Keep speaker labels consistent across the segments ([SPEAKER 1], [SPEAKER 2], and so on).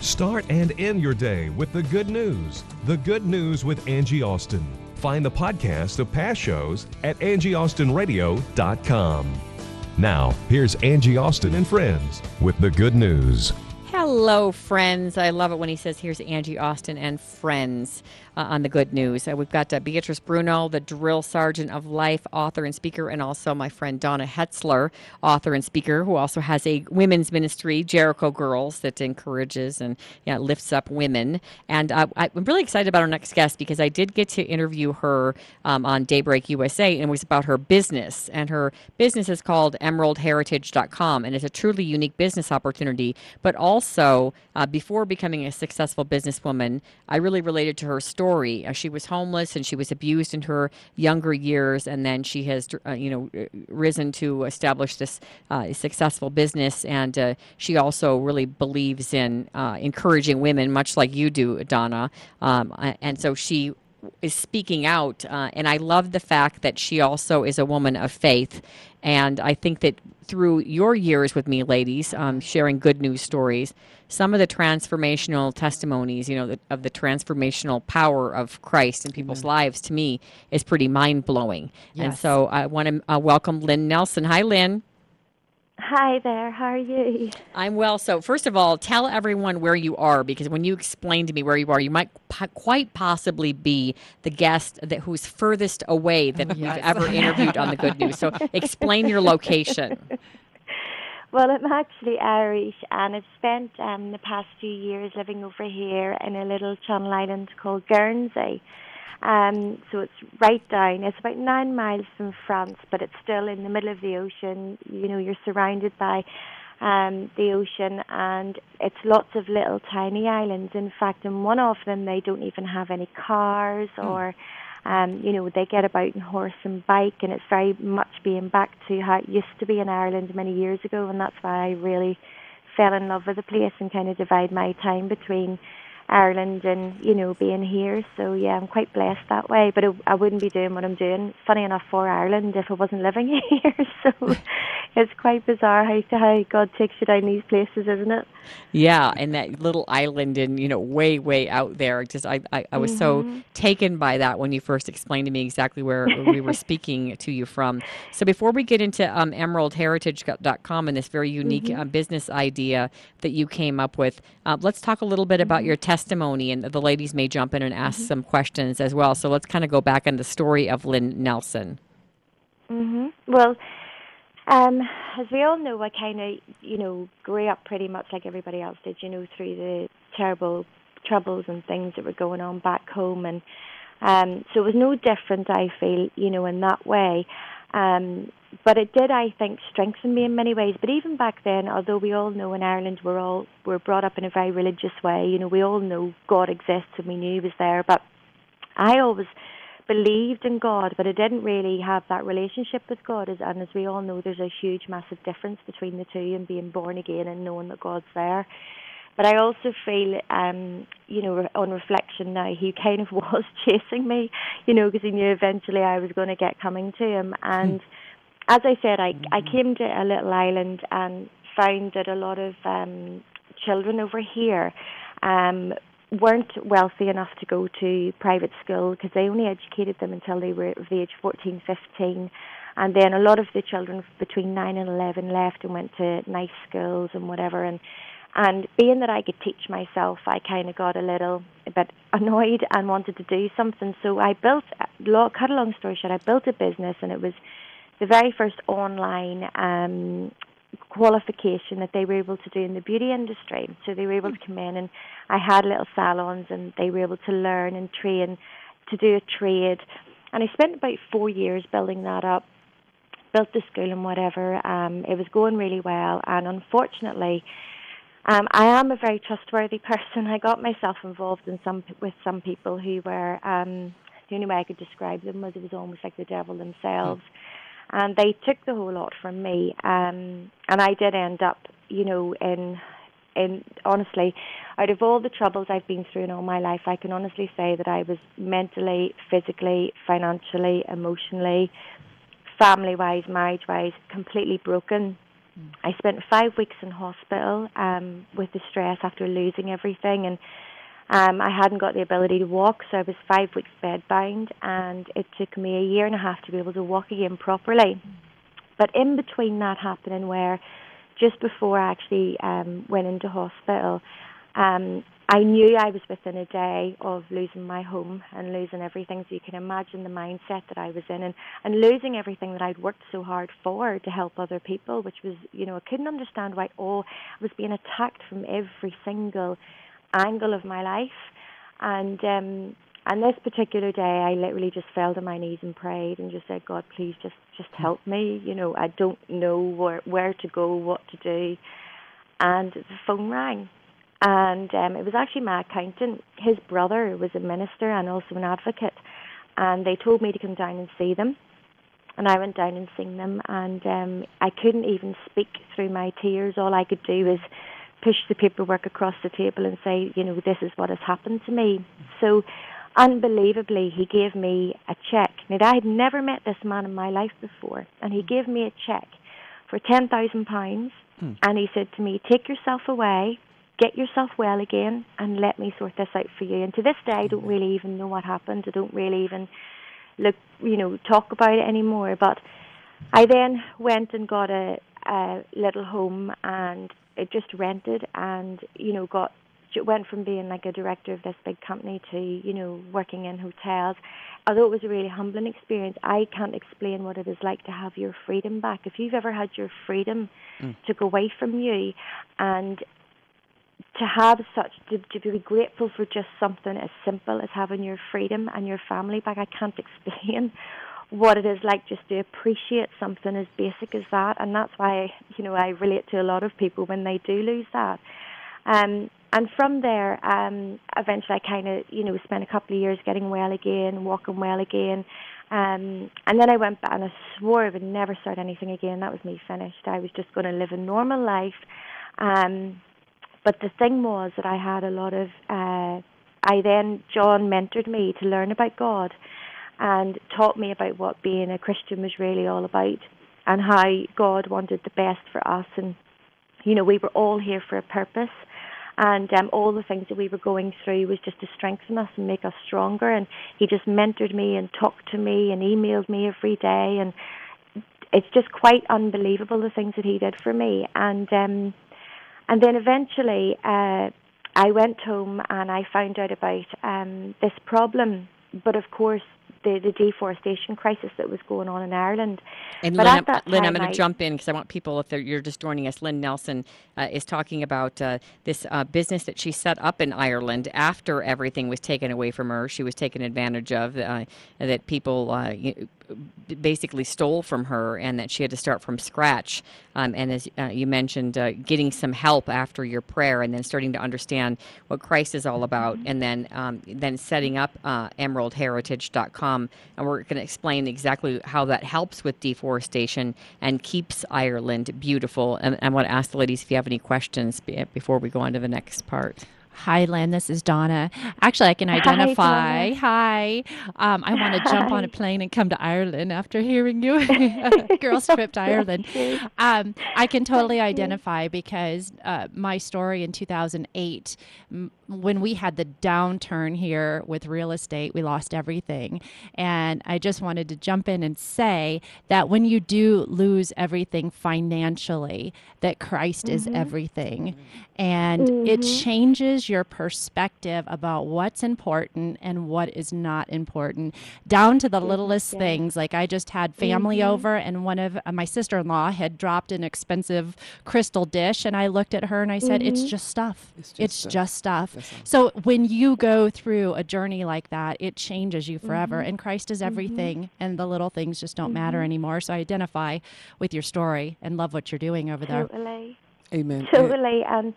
[SPEAKER 1] Start and end your day with the good news. The Good News with Angie Austin. Find the podcast of past shows at angieaustinradio.com. Now, here's Angie Austin and friends with the good news.
[SPEAKER 2] Hello, friends. I love it when he says, Here's Angie Austin and friends uh, on the good news. Uh, we've got uh, Beatrice Bruno, the drill sergeant of life, author and speaker, and also my friend Donna Hetzler, author and speaker, who also has a women's ministry, Jericho Girls, that encourages and yeah, lifts up women. And uh, I'm really excited about our next guest because I did get to interview her um, on Daybreak USA, and it was about her business. And her business is called emeraldheritage.com, and it's a truly unique business opportunity. But also, uh, before becoming a successful businesswoman, I really related to her story. Uh, she was homeless and she was abused in her younger years, and then she has, uh, you know, uh, risen to establish this uh, successful business. And uh, she also really believes in encouraging women, much like you do, Donna. Um, and so she is speaking out. Uh, and I love the fact that she also is a woman of faith. And I think that through your years with me, ladies, um, sharing good news stories, some of the transformational testimonies, you know, the, of the transformational power of Christ in people's mm-hmm. lives, to me, is pretty mind blowing. Yes. And so I want to uh, welcome Lynn Nelson. Hi, Lynn.
[SPEAKER 3] Hi there. How are you?
[SPEAKER 2] I'm well. So, first of all, tell everyone where you are because when you explain to me where you are, you might po- quite possibly be the guest that who's furthest away that yes. we've ever interviewed on the Good News. So, explain your location.
[SPEAKER 3] Well, I'm actually Irish, and I've spent um, the past few years living over here in a little Channel Island called Guernsey. Um, so it's right down. It's about nine miles from France, but it's still in the middle of the ocean. You know, you're surrounded by um, the ocean, and it's lots of little tiny islands. In fact, in one of them, they don't even have any cars mm. or. Um, you know, they get about in horse and bike, and it's very much being back to how it used to be in Ireland many years ago, and that's why I really fell in love with the place and kind of divide my time between Ireland and you know being here. So yeah, I'm quite blessed that way. But it, I wouldn't be doing what I'm doing. Funny enough for Ireland if I wasn't living here. so it's quite bizarre how how God takes you down these places, isn't it?
[SPEAKER 2] Yeah, and that little island and you know way way out there. Just I I, I was mm-hmm. so taken by that when you first explained to me exactly where we were speaking to you from. So before we get into um, emeraldheritage.com and this very unique mm-hmm. uh, business idea that you came up with, uh, let's talk a little bit about mm-hmm. your testimony, and the ladies may jump in and ask mm-hmm. some questions as well. So let's kind of go back on the story of Lynn Nelson.
[SPEAKER 3] Mhm. Well, um, as we all know, I kind of, you know, grew up pretty much like everybody else did, you know, through the terrible troubles and things that were going on back home, and um, so it was no different. I feel, you know, in that way. Um, but it did, I think, strengthen me in many ways. But even back then, although we all know in Ireland we're all we're brought up in a very religious way, you know, we all know God exists and we knew He was there. But I always believed in God, but I didn't really have that relationship with God. As, and as we all know, there's a huge, massive difference between the two and being born again and knowing that God's there. But I also feel, um, you know, on reflection now, he kind of was chasing me, you know, because he knew eventually I was going to get coming to him. And as I said, I I mm-hmm. came to a little island and found that a lot of um, children over here um, weren't wealthy enough to go to private school because they only educated them until they were of the age 14, 15. And then a lot of the children between 9 and 11 left and went to nice schools and whatever. And and being that I could teach myself, I kind of got a little bit annoyed and wanted to do something. So I built, cut a long story short, I built a business and it was the very first online um, qualification that they were able to do in the beauty industry. So they were able to come in and I had little salons and they were able to learn and train to do a trade. And I spent about four years building that up, built the school and whatever. Um, it was going really well and unfortunately um, I am a very trustworthy person. I got myself involved in some with some people who were um, the only way I could describe them was it was almost like the devil themselves. Mm and they took the whole lot from me. Um, and I did end up, you know, in in honestly, out of all the troubles I've been through in all my life, I can honestly say that I was mentally, physically, financially, emotionally, family wise, marriage wise, completely broken. I spent five weeks in hospital um, with the stress after losing everything, and um, I hadn't got the ability to walk, so I was five weeks bedbound, and it took me a year and a half to be able to walk again properly. But in between that happening, where just before I actually um, went into hospital, um, I knew I was within a day of losing my home and losing everything. So you can imagine the mindset that I was in and, and losing everything that I'd worked so hard for to help other people, which was, you know, I couldn't understand why all I was being attacked from every single angle of my life. And um and this particular day I literally just fell to my knees and prayed and just said, God, please just just help me. You know, I don't know where where to go, what to do. And the phone rang and um, it was actually my accountant. His brother was a minister and also an advocate, and they told me to come down and see them. And I went down and seen them, and um, I couldn't even speak through my tears. All I could do was push the paperwork across the table and say, you know, this is what has happened to me. So, unbelievably, he gave me a check. Now, I had never met this man in my life before, and he gave me a check for ten thousand pounds, hmm. and he said to me, "Take yourself away." Get yourself well again and let me sort this out for you. And to this day, I don't really even know what happened. I don't really even look, you know, talk about it anymore. But I then went and got a, a little home and it just rented and, you know, got went from being like a director of this big company to you know working in hotels although it was a really humbling experience i can't explain what it is like to have your freedom back if you've ever had your freedom mm. took away from you and to have such to, to be grateful for just something as simple as having your freedom and your family back. I can't explain what it is like just to appreciate something as basic as that, and that's why you know I relate to a lot of people when they do lose that. Um, and from there, um, eventually I kind of you know spent a couple of years getting well again, walking well again. Um, and then I went back and I swore I would never start anything again. That was me finished. I was just going to live a normal life. Um, but the thing was that I had a lot of. Uh, I then John mentored me to learn about God, and taught me about what being a Christian was really all about, and how God wanted the best for us, and you know we were all here for a purpose, and um, all the things that we were going through was just to strengthen us and make us stronger. And he just mentored me and talked to me and emailed me every day, and it's just quite unbelievable the things that he did for me. And um, and then eventually, uh, I went home and I found out about um, this problem. But of course, the, the deforestation crisis that was going on in Ireland.
[SPEAKER 2] And but Lynn, I'm, Lynn, I'm going to jump in because I want people, if you're just joining us, Lynn Nelson uh, is talking about uh, this uh, business that she set up in Ireland after everything was taken away from her. She was taken advantage of, uh, that people uh, basically stole from her and that she had to start from scratch. Um, and as uh, you mentioned, uh, getting some help after your prayer and then starting to understand what Christ is all about, mm-hmm. and then um, then setting up uh, emeraldheritage.com. And we're going to explain exactly how that helps with deforestation and keeps Ireland beautiful. And I want to ask the ladies if you have any questions before we go on to the next part.
[SPEAKER 4] Hi, Lynn. This is Donna. Actually, I can identify. Hi. Hi. Um, I want to jump on a plane and come to Ireland after hearing you. Girls trip to Ireland. Um, I can totally identify because uh, my story in 2008, m- when we had the downturn here with real estate, we lost everything. And I just wanted to jump in and say that when you do lose everything financially, that Christ mm-hmm. is everything. And mm-hmm. it changes your perspective about what's important and what is not important, down to the littlest yeah. things. Like I just had family mm-hmm. over, and one of uh, my sister in law had dropped an expensive crystal dish. And I looked at her and I said, It's mm-hmm. just stuff. It's just, it's stuff. just stuff. So when you go through a journey like that, it changes you forever. Mm-hmm. And Christ is mm-hmm. everything, and the little things just don't matter anymore. So I identify with your story and love what you're doing over there.
[SPEAKER 3] Totally.
[SPEAKER 5] Amen.
[SPEAKER 3] Totally. And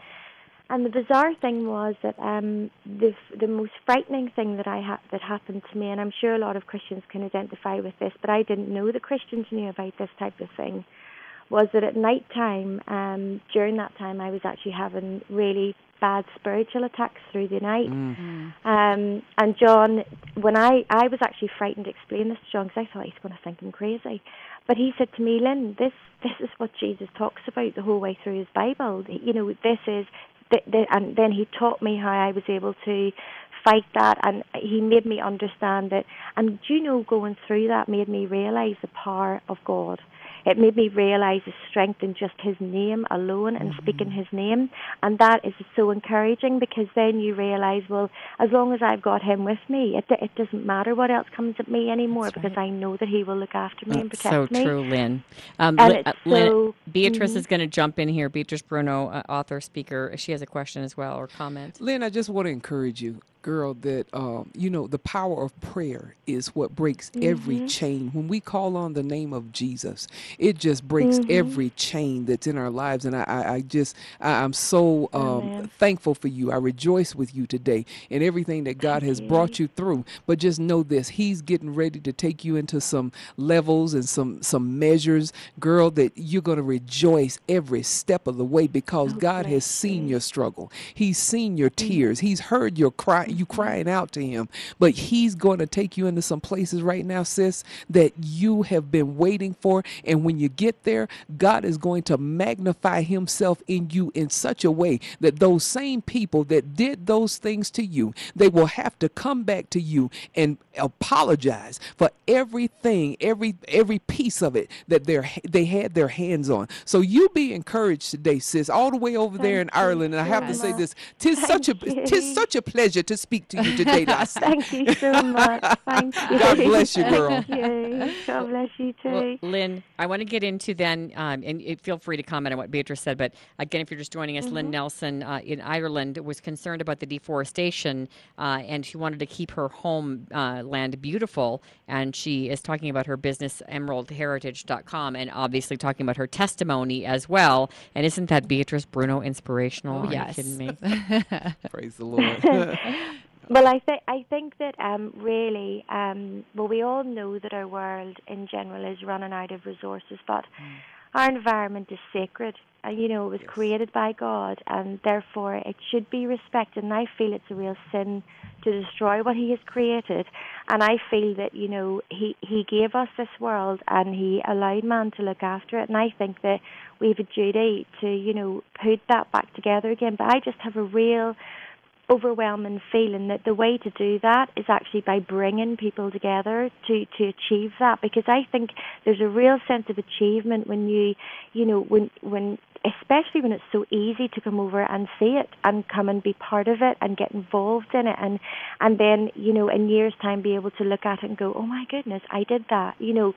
[SPEAKER 3] and the bizarre thing was that um, the the most frightening thing that I ha- that happened to me, and I'm sure a lot of Christians can identify with this, but I didn't know the Christians knew about this type of thing, was that at night time, um, during that time, I was actually having really bad spiritual attacks through the night. Mm. Um, and John, when I I was actually frightened to explain this to John because I thought he's going to think I'm crazy. But he said to me, Lynn, this this is what Jesus talks about the whole way through his Bible. You know, this is, the, the, and then he taught me how I was able to fight that, and he made me understand it. And you know, going through that made me realize the power of God it made me realize the strength in just his name alone and mm-hmm. speaking his name. And that is so encouraging because then you realize, well, as long as I've got him with me, it, it doesn't matter what else comes at me anymore That's because right. I know that he will look after me That's and protect
[SPEAKER 2] so
[SPEAKER 3] me.
[SPEAKER 2] So true, Lynn. Um,
[SPEAKER 3] and uh, Lynn,
[SPEAKER 2] so, Beatrice mm-hmm. is going to jump in here. Beatrice Bruno, uh, author, speaker. She has a question as well or comment.
[SPEAKER 5] Lynn, I just want to encourage you girl that um, you know the power of prayer is what breaks mm-hmm. every chain. When we call on the name of jesus it just breaks mm-hmm. every chain that's in our lives. And i, I, I just I, am so um, thankful for you. I rejoice with you today and everything that god has brought you through. But just know this he's getting ready to take you into some levels and some some measures girl that you're going to rejoice every step of the way because god has seen your struggle. He's seen your mm-hmm. tears. He's heard your cry you crying out to him. But he's going to take you into some places right now, sis, that you have been waiting for. And when you get there, God is going to magnify himself in you in such a way that those same people that did those things to you, they will have to come back to you and apologize for everything, every every piece of it that they they had their hands on. So you be encouraged today, sis, all the way over Thank there in Ireland. And I have to say this: tis Thank such a you. tis such a pleasure to speak to you today,
[SPEAKER 3] Thank you so much. Thank you.
[SPEAKER 5] God bless you,
[SPEAKER 3] girl. Thank you. God bless you too.
[SPEAKER 2] Well, Lynn, I want to get into then, um, and feel free to comment on what Beatrice said. But again, if you're just joining us, mm-hmm. Lynn Nelson uh, in Ireland was concerned about the deforestation, uh, and she wanted to keep her home uh, land beautiful. And she is talking about her business, emeraldheritage.com, and obviously talking about her testimony as well. And isn't that Beatrice Bruno inspirational?
[SPEAKER 4] Oh, yes.
[SPEAKER 2] Are you kidding me?
[SPEAKER 5] Praise the Lord.
[SPEAKER 3] Well, I think I think that um, really, um, well, we all know that our world in general is running out of resources, but mm. our environment is sacred. Uh, you know, it was yes. created by God, and therefore it should be respected. And I feel it's a real sin to destroy what He has created. And I feel that you know He He gave us this world, and He allowed man to look after it. And I think that we have a duty to you know put that back together again. But I just have a real overwhelming feeling that the way to do that is actually by bringing people together to to achieve that because I think there's a real sense of achievement when you you know when when especially when it's so easy to come over and see it and come and be part of it and get involved in it and and then you know in years time be able to look at it and go oh my goodness I did that you know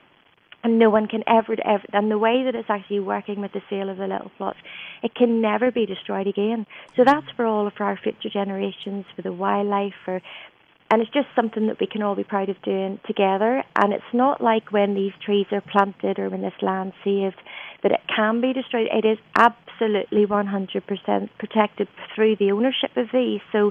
[SPEAKER 3] and no one can ever, ever, and the way that it's actually working with the sale of the little plots, it can never be destroyed again. So that's for all of our future generations, for the wildlife, for, and it's just something that we can all be proud of doing together. And it's not like when these trees are planted or when this land's saved that it can be destroyed. It is absolutely 100% protected through the ownership of these. So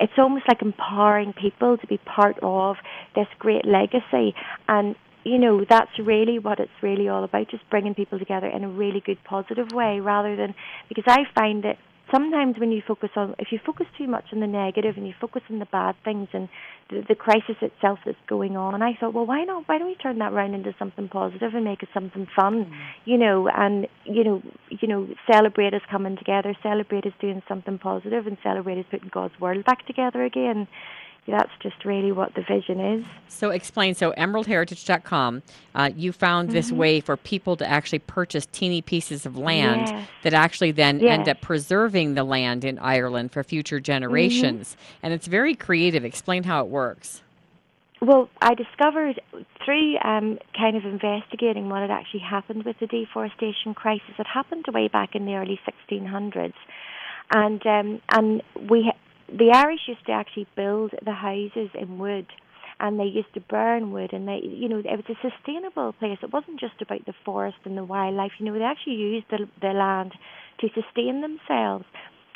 [SPEAKER 3] it's almost like empowering people to be part of this great legacy and you know, that's really what it's really all about, just bringing people together in a really good positive way rather than, because I find that sometimes when you focus on, if you focus too much on the negative and you focus on the bad things and the, the crisis itself that's going on, and I thought, well, why not, why don't we turn that around into something positive and make it something fun, mm. you know, and, you know, you know, celebrate us coming together, celebrate us doing something positive and celebrate us putting God's world back together again that's just really what the vision is.
[SPEAKER 2] So explain. So emeraldheritage.com, uh, you found mm-hmm. this way for people to actually purchase teeny pieces of land yes. that actually then yes. end up preserving the land in Ireland for future generations. Mm-hmm. And it's very creative. Explain how it works.
[SPEAKER 3] Well, I discovered through um, kind of investigating what had actually happened with the deforestation crisis. It happened way back in the early 1600s, and um, and we the Irish used to actually build the houses in wood and they used to burn wood and they you know it was a sustainable place. It wasn't just about the forest and the wildlife. You know they actually used the, the land to sustain themselves.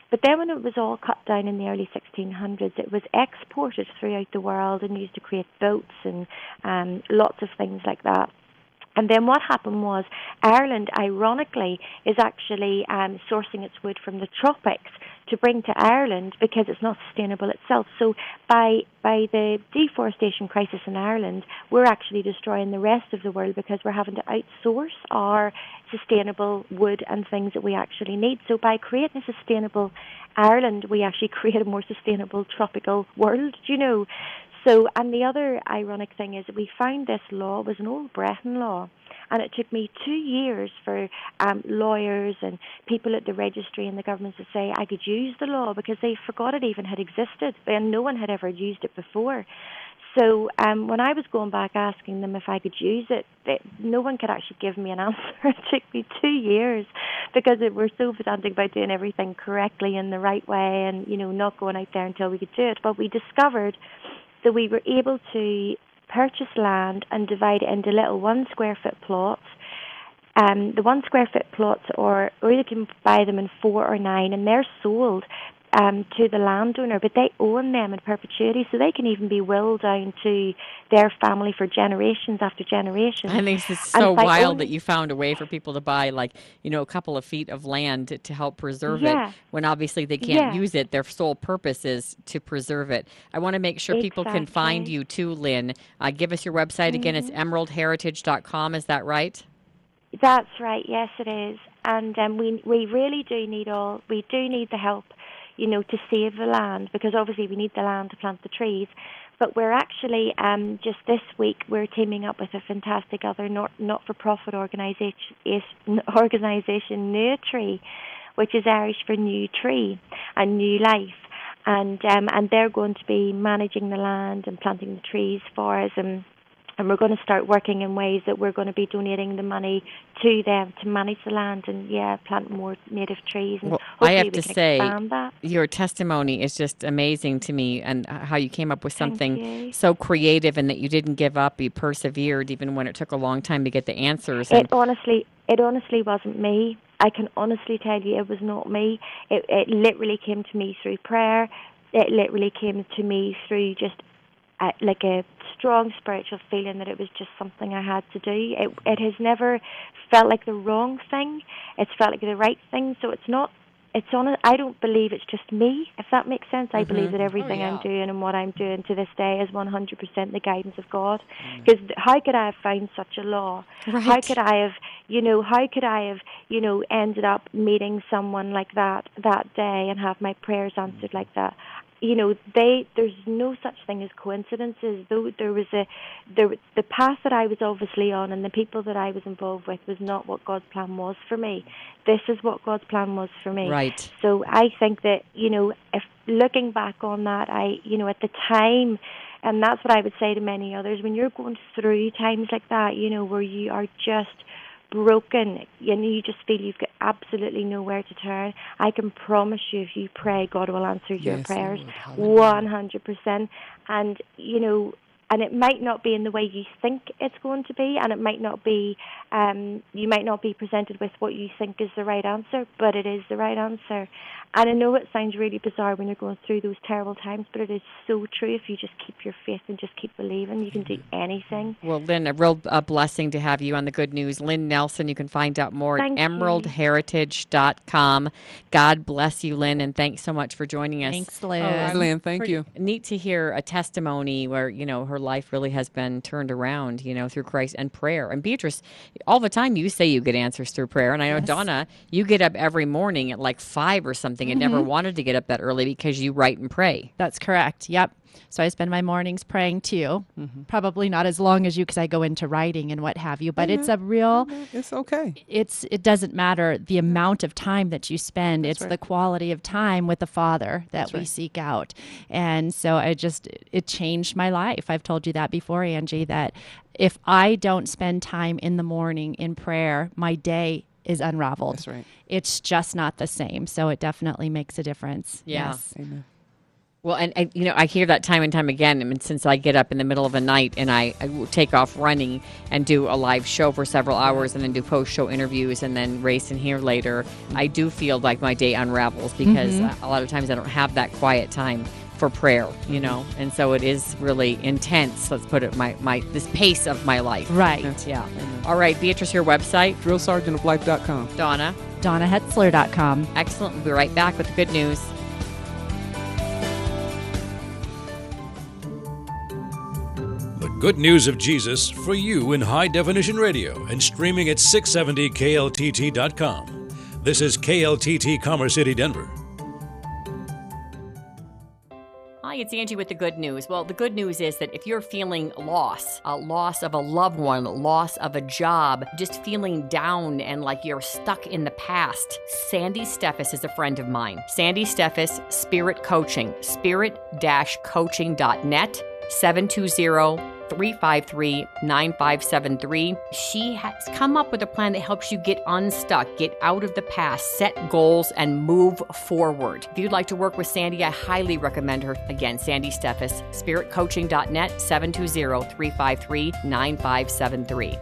[SPEAKER 3] But then when it was all cut down in the early 1600s it was exported throughout the world and used to create boats and um, lots of things like that. And then what happened was Ireland, ironically, is actually um, sourcing its wood from the tropics. To bring to Ireland because it's not sustainable itself. So by by the deforestation crisis in Ireland, we're actually destroying the rest of the world because we're having to outsource our sustainable wood and things that we actually need. So by creating a sustainable Ireland, we actually create a more sustainable tropical world, do you know? So, and the other ironic thing is we found this law was an old Brehon law, and it took me two years for um, lawyers and people at the registry and the government to say I could use the law because they forgot it even had existed, and no one had ever used it before. So um, when I was going back asking them if I could use it, they, no one could actually give me an answer. it took me two years because it, we're so pedantic about doing everything correctly in the right way and you know not going out there until we could do it. But we discovered so we were able to purchase land and divide it into little one square foot plots. Um, the one square foot plots, or or you can buy them in four or nine, and they're sold um, to the landowner, but they own them in perpetuity, so they can even be willed down to their family for generations after generations.
[SPEAKER 2] I think it's so wild own- that you found a way for people to buy, like, you know, a couple of feet of land to, to help preserve yeah. it when obviously they can't yeah. use it. Their sole purpose is to preserve it. I want to make sure exactly. people can find you too, Lynn. Uh, give us your website mm-hmm. again. It's mm-hmm. emeraldheritage.com. Is that right?
[SPEAKER 3] That's right. Yes, it is. And um, we we really do need all. We do need the help you know, to save the land because obviously we need the land to plant the trees. But we're actually um, just this week we're teaming up with a fantastic other not not for profit organisation organisation New Tree, which is Irish for new tree and new life. And um, and they're going to be managing the land and planting the trees for us and and we're going to start working in ways that we're going to be donating the money to them to manage the land and yeah plant more native trees and
[SPEAKER 2] well, i have to say your testimony is just amazing to me and how you came up with something so creative and that you didn't give up you persevered even when it took a long time to get the answers
[SPEAKER 3] it honestly it honestly wasn't me. I can honestly tell you it was not me. It, it literally came to me through prayer. It literally came to me through just uh, like a strong spiritual feeling that it was just something I had to do. It it has never felt like the wrong thing. It's felt like the right thing. So it's not. It's on. A, I don't believe it's just me. If that makes sense, I mm-hmm. believe that everything oh, yeah. I'm doing and what I'm doing to this day is 100% the guidance of God. Because mm. how could I have found such a law? Right. How could I have, you know, how could I have, you know, ended up meeting someone like that that day and have my prayers answered like that? You know they there's no such thing as coincidences though there was a there the path that I was obviously on and the people that I was involved with was not what God's plan was for me. This is what God's plan was for me.
[SPEAKER 2] Right.
[SPEAKER 3] So I think that you know if looking back on that I you know at the time and that's what I would say to many others when you're going through times like that you know where you are just broken and you just feel you've got absolutely nowhere to turn, I can promise you if you pray, God will answer your yes, prayers 100%. And, you know, and it might not be in the way you think it's going to be, and it might not be, um, you might not be presented with what you think is the right answer, but it is the right answer. And I know it sounds really bizarre when you're going through those terrible times, but it is so true. If you just keep your faith and just keep believing, you can do anything.
[SPEAKER 2] Well, Lynn, a real uh, blessing to have you on the good news. Lynn Nelson, you can find out more Thank at emeraldheritage.com. God bless you, Lynn, and thanks so much for joining us.
[SPEAKER 4] Thanks, Lynn.
[SPEAKER 5] Oh, Lynn, thank you.
[SPEAKER 2] Neat to hear a testimony where, you know, her her life really has been turned around, you know, through Christ and prayer. And Beatrice, all the time you say you get answers through prayer. And I know, yes. Donna, you get up every morning at like five or something and mm-hmm. never wanted to get up that early because you write and pray.
[SPEAKER 4] That's correct. Yep. So I spend my mornings praying too. Mm-hmm. Probably not as long as you because I go into writing and what have you, but mm-hmm. it's a real
[SPEAKER 5] mm-hmm. It's okay.
[SPEAKER 4] It's it doesn't matter the amount of time that you spend. That's it's right. the quality of time with the Father that That's we right. seek out. And so I just it changed my life. I've told you that before, Angie, that if I don't spend time in the morning in prayer, my day is unraveled.
[SPEAKER 5] That's right.
[SPEAKER 4] It's just not the same. So it definitely makes a difference.
[SPEAKER 2] Yeah.
[SPEAKER 4] Yes.
[SPEAKER 5] Amen.
[SPEAKER 2] Well, and, and, you know, I hear that time and time again. I mean, since I get up in the middle of the night and I, I take off running and do a live show for several hours and then do post show interviews and then race in here later, I do feel like my day unravels because mm-hmm. a lot of times I don't have that quiet time for prayer, you know. And so it is really intense. Let's put it my my this pace of my life.
[SPEAKER 4] Right.
[SPEAKER 2] Yeah. Mm-hmm. All right, Beatrice, your website
[SPEAKER 5] drillsergeantoflife.com.
[SPEAKER 2] Donna.
[SPEAKER 4] DonnaHetzler.com.
[SPEAKER 2] Excellent. We'll be right back with the good news.
[SPEAKER 6] The good news of Jesus for you in high definition radio and streaming at 670kltt.com. This is KLTT Commerce City, Denver.
[SPEAKER 2] Hi, it's Angie with the good news. Well, the good news is that if you're feeling loss, a loss of a loved one, loss of a job, just feeling down and like you're stuck in the past, Sandy Steffes is a friend of mine. Sandy Steffes, Spirit Coaching, spirit-coaching.net, 720 353 9573. She has come up with a plan that helps you get unstuck, get out of the past, set goals, and move forward. If you'd like to work with Sandy, I highly recommend her. Again, Sandy Steffes, spiritcoaching.net, 720 353 9573.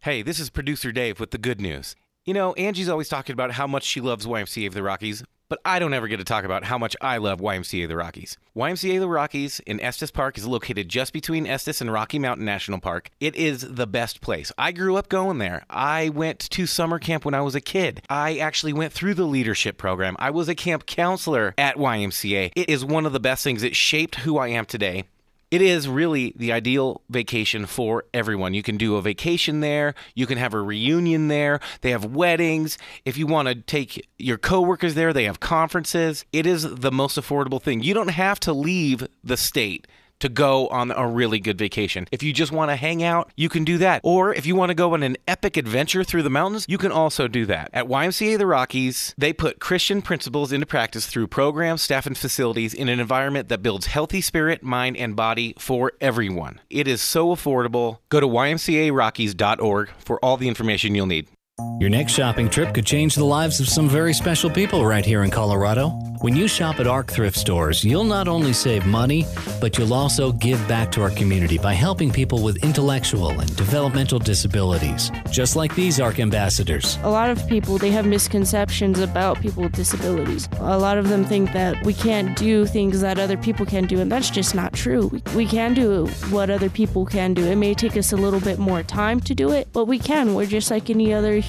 [SPEAKER 7] Hey, this is producer Dave with the good news. You know, Angie's always talking about how much she loves YMCA of the Rockies, but I don't ever get to talk about how much I love YMCA the Rockies. YMCA the Rockies in Estes Park is located just between Estes and Rocky Mountain National Park. It is the best place. I grew up going there. I went to summer camp when I was a kid. I actually went through the leadership program. I was a camp counselor at YMCA. It is one of the best things. It shaped who I am today. It is really the ideal vacation for everyone. You can do a vacation there, you can have a reunion there, they have weddings. If you want to take your coworkers there, they have conferences. It is the most affordable thing. You don't have to leave the state to go on a really good vacation. If you just want to hang out, you can do that. Or if you want to go on an epic adventure through the mountains, you can also do that. At YMCA the Rockies, they put Christian principles into practice through programs, staff, and facilities in an environment that builds healthy spirit, mind, and body for everyone. It is so affordable. Go to ymcarockies.org for all the information you'll need.
[SPEAKER 8] Your next shopping trip could change the lives of some very special people right here in Colorado. When you shop at ARC thrift stores, you'll not only save money, but you'll also give back to our community by helping people with intellectual and developmental disabilities, just like these ARC ambassadors.
[SPEAKER 9] A lot of people they have misconceptions about people with disabilities. A lot of them think that we can't do things that other people can do, and that's just not true. We, we can do what other people can do. It may take us a little bit more time to do it, but we can. We're just like any other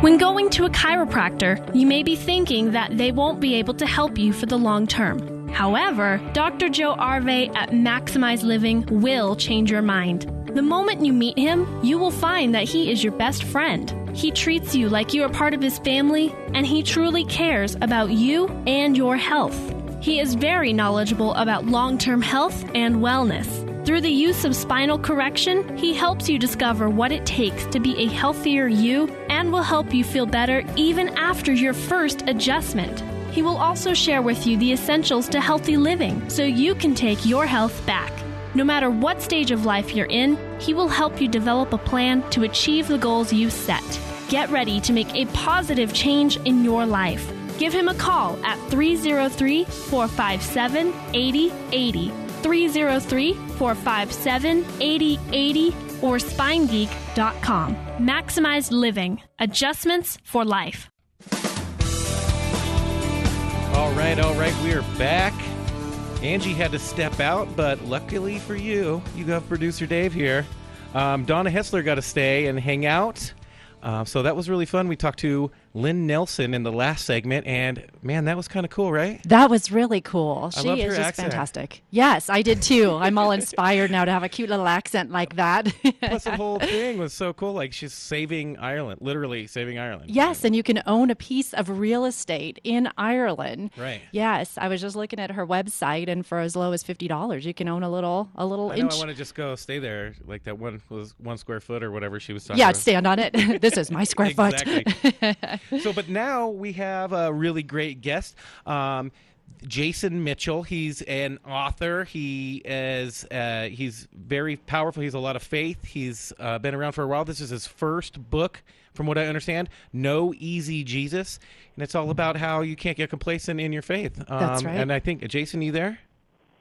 [SPEAKER 10] When going to a chiropractor, you may be thinking that they won't be able to help you for the long term. However, Dr. Joe Arve at Maximize Living will change your mind. The moment you meet him, you will find that he is your best friend. He treats you like you are part of his family, and he truly cares about you and your health. He is very knowledgeable about long term health and wellness. Through the use of spinal correction, he helps you discover what it takes to be a healthier you and will help you feel better even after your first adjustment. He will also share with you the essentials to healthy living so you can take your health back. No matter what stage of life you're in, he will help you develop a plan to achieve the goals you set. Get ready to make a positive change in your life. Give him a call at 303 457 8080. 303 457 8080 or spinegeek.com. Maximize living. Adjustments for life.
[SPEAKER 7] All right, all right, we are back. Angie had to step out, but luckily for you, you have producer Dave here. Um, Donna Hetzler got to stay and hang out. Uh, so that was really fun. We talked to Lynn Nelson in the last segment, and man, that was kind of cool, right?
[SPEAKER 4] That was really cool.
[SPEAKER 7] I
[SPEAKER 4] She is just
[SPEAKER 7] accent.
[SPEAKER 4] fantastic. Yes, I did too. I'm all inspired now to have a cute little accent like that.
[SPEAKER 7] Plus, the whole thing was so cool. Like she's saving Ireland, literally saving Ireland.
[SPEAKER 4] Yes, and you can own a piece of real estate in Ireland.
[SPEAKER 7] Right.
[SPEAKER 4] Yes, I was just looking at her website, and for as low as fifty dollars, you can own a little a little
[SPEAKER 7] I know.
[SPEAKER 4] inch.
[SPEAKER 7] I want to just go stay there, like that one was one square foot or whatever she was talking
[SPEAKER 4] yeah,
[SPEAKER 7] about.
[SPEAKER 4] stand on it. this is my square foot.
[SPEAKER 7] Exactly. so, but now we have a really great guest. Um, Jason Mitchell. He's an author. He is uh, he's very powerful. He's a lot of faith. He's uh, been around for a while. This is his first book, from what I understand. No Easy Jesus, and it's all about how you can't get complacent in your faith. Um,
[SPEAKER 4] That's right.
[SPEAKER 7] And I think Jason, you there?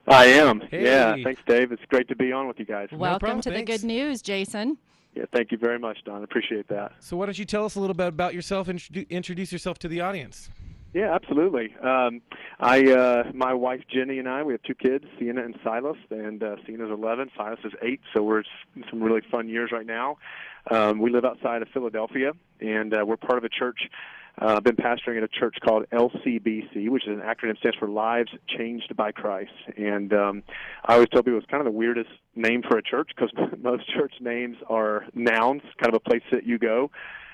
[SPEAKER 11] I am.
[SPEAKER 8] Hey.
[SPEAKER 11] Yeah. Thanks, Dave. It's great to be on with you guys.
[SPEAKER 4] Welcome
[SPEAKER 7] problem,
[SPEAKER 4] to
[SPEAKER 7] thanks.
[SPEAKER 4] the good news, Jason.
[SPEAKER 11] Yeah. Thank you very much, Don. Appreciate that.
[SPEAKER 7] So why don't you tell us a little bit about yourself and introduce yourself to the audience?
[SPEAKER 11] Yeah, absolutely. Um, I, uh, my wife Jenny and I, we have two kids, Sienna and Silas, and uh, Sienna's 11, Silas is 8, so we're in some really fun years right now. Um, we live outside of Philadelphia, and uh, we're part of a church. Uh, I've been pastoring at a church called LCBC, which is an acronym stands for Lives Changed by Christ. And um, I always tell people it's kind of the weirdest name for a church because most church names are nouns, kind of a place that you go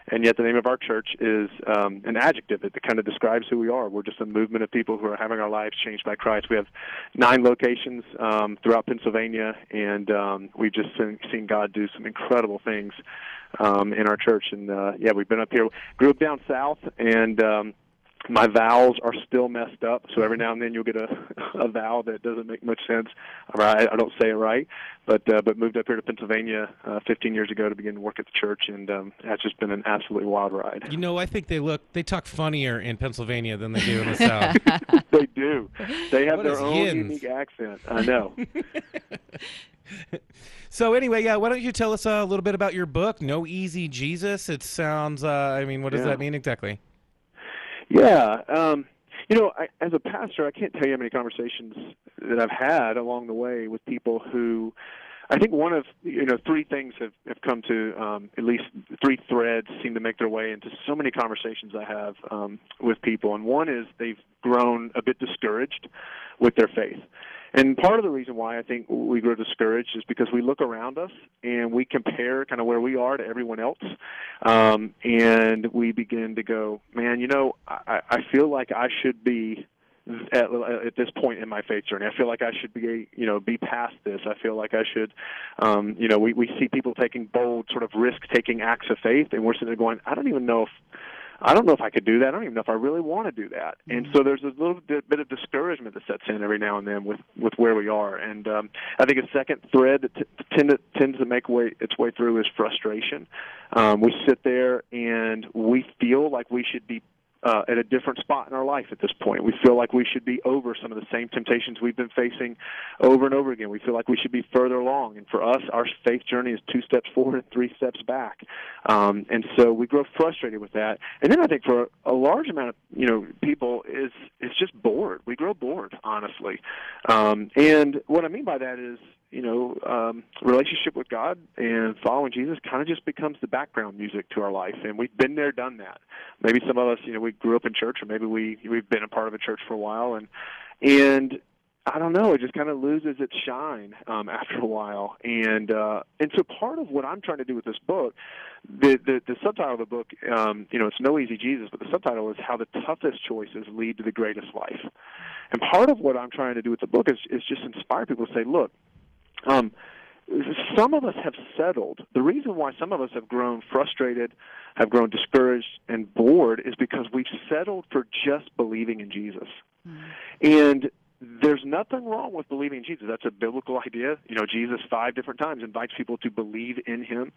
[SPEAKER 11] and yet the name of our church is um, an adjective that kind of describes who we are. We're just a movement of people who are having our lives changed by Christ. We have nine locations um, throughout Pennsylvania, and um, we've just seen, seen God do some incredible things um, in our church. And uh, yeah, we've been up here. Grew up down south, and um, my vowels are still messed up. So every now and then you'll get a, a vowel that doesn't make much sense. Or I, I don't say it right. But uh, but moved up here to Pennsylvania uh, 15 years ago to begin to work at the church, and um, that's just been an absolutely wild ride.
[SPEAKER 7] You know, I think they look they talk funnier in Pennsylvania than they do in the South.
[SPEAKER 11] they do. They have
[SPEAKER 7] What
[SPEAKER 11] their own
[SPEAKER 7] yins?
[SPEAKER 11] unique accent. I know.
[SPEAKER 7] So anyway, yeah, why don't you tell us uh, a little bit about your book, No Easy Jesus? It sounds. Uh, I mean, what does
[SPEAKER 11] Yeah.
[SPEAKER 7] that mean exactly?
[SPEAKER 11] Yeah. Um, you know, I, as a pastor, I can't tell you how many conversations that I've had along the way with people who. I think one of you know three things have, have come to um, at least three threads seem to make their way into so many conversations I have um, with people, and one is they've grown a bit discouraged with their faith. And part of the reason why I think we grow discouraged is because we look around us and we compare kind of where we are to everyone else, um, and we begin to go, man, you know, I, I feel like I should be at, at this point in my faith journey. I feel like I should be, you know, be past this. I feel like I should, um, you know, we we see people taking bold, sort of risk-taking acts of faith, and we're sitting there going, I don't even know if I don't know if I could do that. I don't even know if I really want to do that. And so there's a little bit, bit of discouragement that sets in every now and then with with where we are. And um, I think a second thread that t- tend to, tends to make way its way through is frustration. Um, we sit there and we feel like we should be uh, at a different spot in our life at this point. We feel like we should be over some of the same temptations we've been facing over and over again. We feel like we should be further along. And for us, our faith journey is two steps forward and three steps back. Um, and so we grow frustrated with that. And then I think for a large amount of you know people is it's just bored. We grow bored, honestly. Um, and what I mean by that is you know, um, relationship with God and following Jesus kind of just becomes the background music to our life, and we've been there, done that. Maybe some of us, you know, we grew up in church, or maybe we we've been a part of a church for a while, and and I don't know, it just kind of loses its shine um, after a while, and uh, and so part of what I'm trying to do with this book, the the, the subtitle of the book, um, you know, it's No Easy Jesus, but the subtitle is How the Toughest Choices Lead to the Greatest Life, and part of what I'm trying to do with the book is is just inspire people to say, look. Um, some of us have settled. The reason why some of us have grown frustrated, have grown discouraged, and bored is because we've settled for just believing in Jesus. And there's nothing wrong with believing in Jesus. That's a biblical idea. You know, Jesus five different times invites people to believe in Him.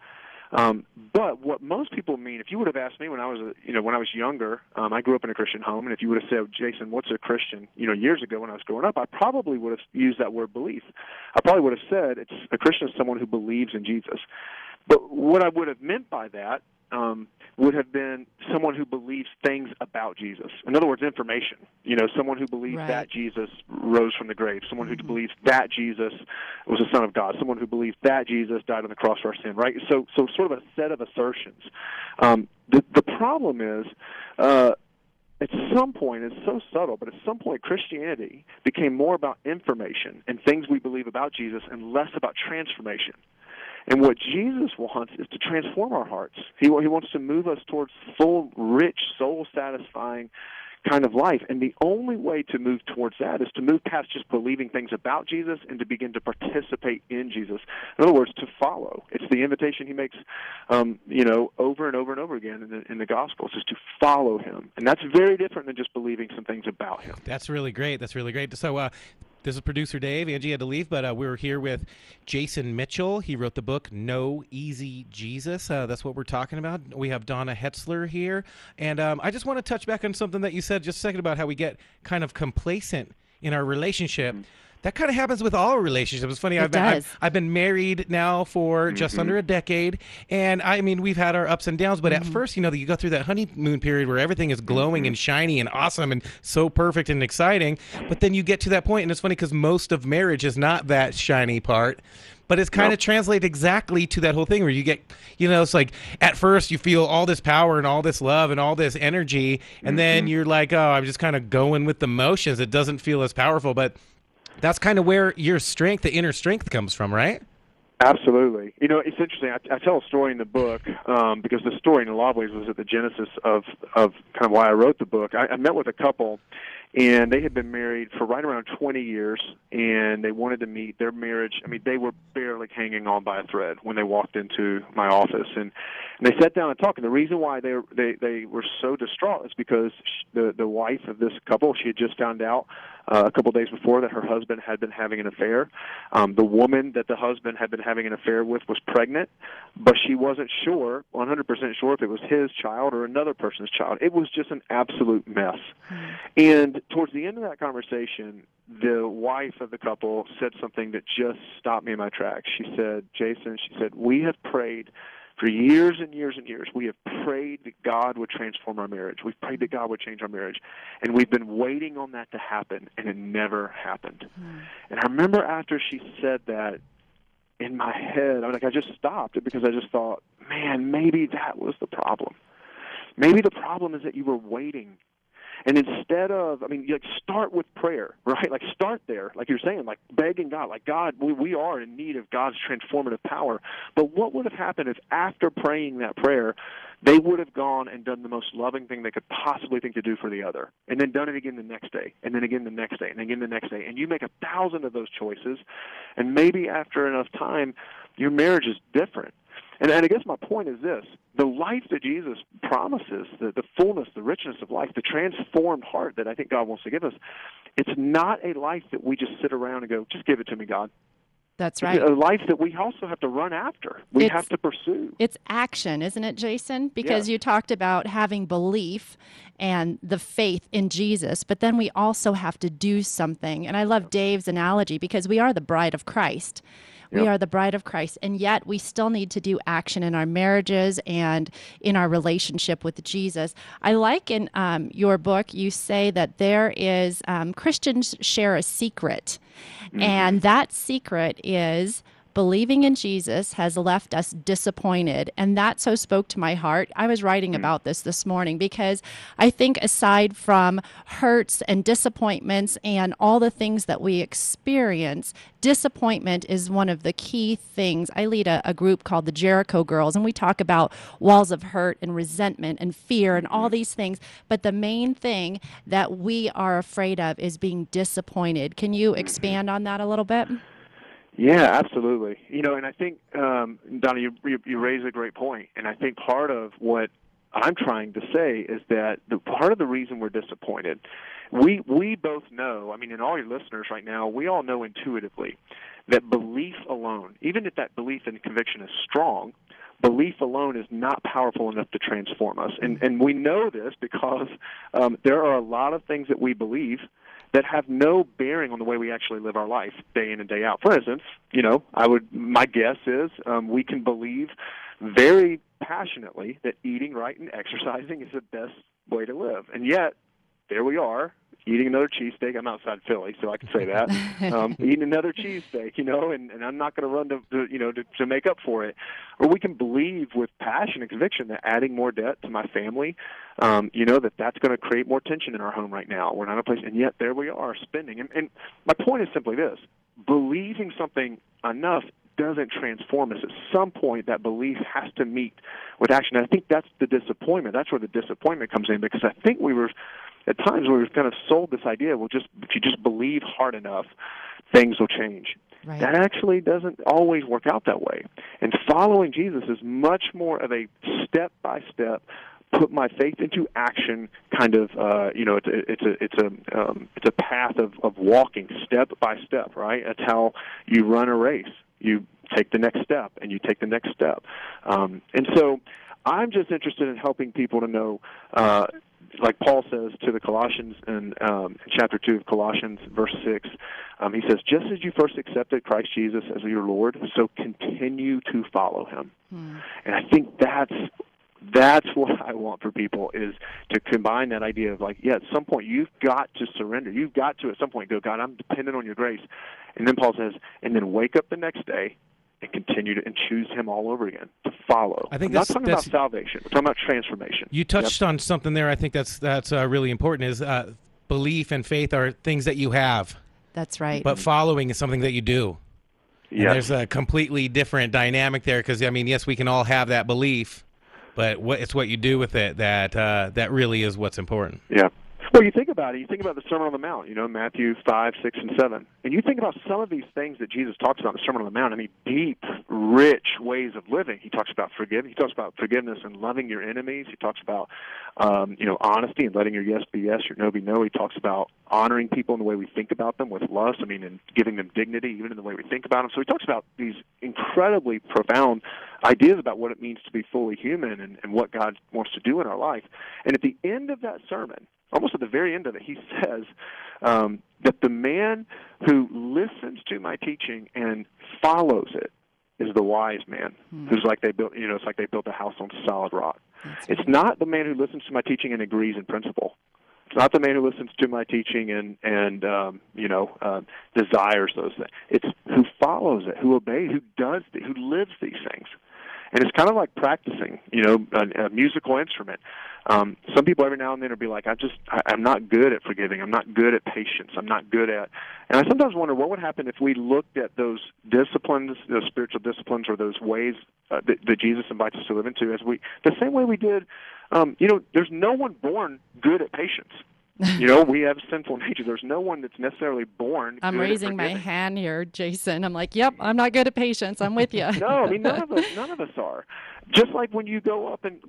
[SPEAKER 11] Um, but what most people mean, if you would have asked me when I was, a, you know, when I was younger, um, I grew up in a Christian home, and if you would have said, Jason, what's a Christian? You know, years ago when I was growing up, I probably would have used that word belief. I probably would have said, it's a Christian is someone who believes in Jesus. But what I would have meant by that um, would have been someone who believes things about Jesus. In other words, information. You know, someone who believes
[SPEAKER 12] Right.
[SPEAKER 11] that Jesus rose from the grave, someone who believes that Jesus was the Son of God, someone who believes that Jesus died on the cross for our sin. Right. So, so sort of a set of assertions. Um, the the problem is. Uh, at some point, it's so subtle, but at some point, Christianity became more about information and things we believe about Jesus and less about transformation. And what Jesus wants is to transform our hearts. He, he wants to move us towards full, rich, soul satisfying kind of life. And the only way to move towards that is to move past just believing things about Jesus and to begin to participate in Jesus. In other words, to follow. It's the invitation he makes, um, you know, over and over and over again in the, in the Gospels is to follow him. And that's very different than just believing some things about him.
[SPEAKER 7] That's really great. That's really great. So, uh, this is producer Dave. Angie had to leave, but uh, we were here with Jason Mitchell. He wrote the book No Easy Jesus. Uh, that's what we're talking about. We have Donna Hetzler here. And um, I just want to touch back on something that you said just a second about how we get kind of complacent in our relationship. That kind of happens with all relationships. It's funny.
[SPEAKER 2] It
[SPEAKER 7] I've been I've. I've been married now for just
[SPEAKER 11] Mhm.
[SPEAKER 7] under a decade, and I mean we've had our ups and downs. But
[SPEAKER 2] Mm-hmm.
[SPEAKER 7] at first, you know, you go through that honeymoon period where everything is glowing and shiny and awesome and so perfect and exciting. But then you get to that point, and it's funny because most of marriage is not that shiny part. But it's kind of translated exactly to that whole thing where you get, you know, it's like at first you feel all this power and all this love and all this energy, and then you're like, oh, I'm just kind of going with the motions. It doesn't feel as powerful, but that's kind of where your strength, the inner strength, comes from, right?
[SPEAKER 11] Absolutely. You know, it's interesting. I, I tell a story in the book um, because the story, in a lot of ways, was at the genesis of of kind of why I wrote the book. I, I met with a couple, and they had been married for right around 20 years, and they wanted to meet. Their marriage, I mean, they were barely hanging on by a thread when they walked into my office, and, and they sat down and talked. And the reason why they they they were so distraught is because sh the the wife of this couple, she had just found out uh, a couple days before that her husband had been having an affair. Um, the woman that the husband had been having an affair with was pregnant, but she wasn't sure, 100% sure, if it was his child or another person's child. It was just an absolute mess. And towards the end of that conversation, the wife of the couple said something that just stopped me in my tracks. She said, Jason, she said, we have prayed for years and years and years, we have prayed that God would transform our marriage. We've prayed that God would change our marriage. And we've been waiting on that to happen, and it never happened. Hmm. And I remember after she said that, in my head, I was like, I just stopped it because I just thought, man, maybe that was the problem. Maybe the problem is that you were waiting. And instead of, I mean, like start with prayer, right? Like start there, like you're saying, like begging God, like God, we, we are in need of God's transformative power. But what would have happened if after praying that prayer, they would have gone and done the most loving thing they could possibly think to do for the other, and then done it again the next day, and then again the next day, and again the next day, and you make a thousand of those choices, and maybe after enough time, your marriage is different. And, and I guess my point is this the life that Jesus promises, the, the fullness, the richness of life, the transformed heart that I think God wants to give us, it's not a life that we just sit around and go, just give it to me, God.
[SPEAKER 4] That's right.
[SPEAKER 11] a life that we also have to run after, we
[SPEAKER 4] It's-
[SPEAKER 11] have to pursue.
[SPEAKER 4] It's action, isn't it, Jason? Because
[SPEAKER 11] Yeah.
[SPEAKER 4] you talked about having belief and the faith in Jesus, but then we also have to do something. And I love Dave's analogy because we are the bride of Christ. We are the bride of Christ, and yet we still need to do action in our marriages and in our relationship with Jesus. I like in um, your book, you say that there is um, Christians share a secret, and that secret is believing in Jesus has left us disappointed. And that so spoke to my heart. I was writing mm. about this this morning because I think, aside from hurts and disappointments and all the things that we experience, disappointment is one of the key things. I lead a, a group called the Jericho Girls, and we talk about walls of hurt and resentment and fear and all mm-hmm. these things. But the main thing that we are afraid of is being disappointed. Can you mm-hmm. expand on that a little bit?
[SPEAKER 11] Yeah, absolutely. You know, and I think um, Donna, you, you you raise a great point, and I think part of what I'm trying to say is that the part of the reason we're disappointed, we we both know. I mean, and all your listeners right now, we all know intuitively that belief alone, even if that belief and conviction is strong, belief alone is not powerful enough to transform us. And and we know this because um, there are a lot of things that we believe that have no bearing on the way we actually live our life day in and day out. For instance, you know, I would my guess is um, we can believe very passionately that eating right and exercising is the best way to live, and yet there we are eating another cheesesteak. I'm outside Philly, so I can say that. um, eating another cheesesteak, you know, and, and I'm not going to run to, to you know to, to make up for it. Or we can believe with passion and conviction that adding more debt to my family, um, you know, that that's going to create more tension in our home right now. We're not in a place, and yet there we are spending. And, and my point is simply this: believing something enough doesn't transform us. At some point, that belief has to meet with action. And I think that's the disappointment. That's where the disappointment comes in because I think we were at times we were kind of sold this idea. Well, just if you just believe hard enough, things will change.
[SPEAKER 4] Right.
[SPEAKER 11] That actually doesn't always work out that way. And following Jesus is much more of a step by step put my faith into action kind of uh you know it's a it's a it's a um it's a path of of walking step by step right that's how you run a race you take the next step and you take the next step um and so i'm just interested in helping people to know uh like Paul says to the Colossians in, um, chapter 2 of Colossians, verse 6, Um, he says, just as you first accepted Christ Jesus as your Lord, so continue to follow him.
[SPEAKER 4] Hmm.
[SPEAKER 11] And I think that's that's what I want for people is to combine that idea of like, yeah, at some point you've got to surrender. You've got to at some point go, God, I'm dependent on your grace. And then Paul says, and then wake up the next day and continue to and choose him all over again to follow.
[SPEAKER 7] I think
[SPEAKER 11] I'm
[SPEAKER 7] that's-
[SPEAKER 11] not talking
[SPEAKER 7] that's-
[SPEAKER 11] about salvation. We're talking about transformation.
[SPEAKER 7] You touched on something there. I think that's that's uh, really important. Is uh, belief and faith are things that you have,
[SPEAKER 4] That's right.
[SPEAKER 7] but following is something that you do.
[SPEAKER 11] Yeah.
[SPEAKER 7] There's a completely different dynamic there because I mean, yes, we can all have that belief, but what it's what you do with it that uh, that really is what's important.
[SPEAKER 11] Yeah. Well, you think about it. You think about the Sermon on the Mount. You know, Matthew five, six, and seven, and you think about some of these things that Jesus talks about in the Sermon on the Mount. I mean, deep, rich ways of living. He talks about forgiveness. He talks about forgiveness and loving your enemies. He talks about, um, you know, honesty and letting your yes be yes, your no be no. He talks about honoring people in the way we think about them with lust. I mean, and giving them dignity even in the way we think about them. So he talks about these incredibly profound ideas about what it means to be fully human and, and what God wants to do in our life. And at the end of that sermon, almost at the very end of it, he says um, that the man who listens to my teaching and follows it is the wise man who's like they built you know it's like they built a house on solid rock it's not the man who listens to my teaching and agrees in principle it's not the man who listens to my teaching and and um, you know uh, desires those things. It's who follows it, who obeys, who does, the, who lives these things. And it's kind of like practicing, you know, a, a musical instrument. Um, some people every now and then will be like, "I just, I, I'm not good at forgiving. I'm not good at patience. I'm not good at." And I sometimes wonder what would happen if we looked at those disciplines, those spiritual disciplines, or those ways uh, that, that Jesus invites us to live into, as we, the same way we did. Um, you know, there's no one born good at patience. You know, we have sinful nature. There's no one that's necessarily born.
[SPEAKER 4] I'm raising my hand here, Jason. I'm like, yep, I'm not good at patience. I'm with you.
[SPEAKER 11] no, I mean none of us. None of us are. Just like when you go up and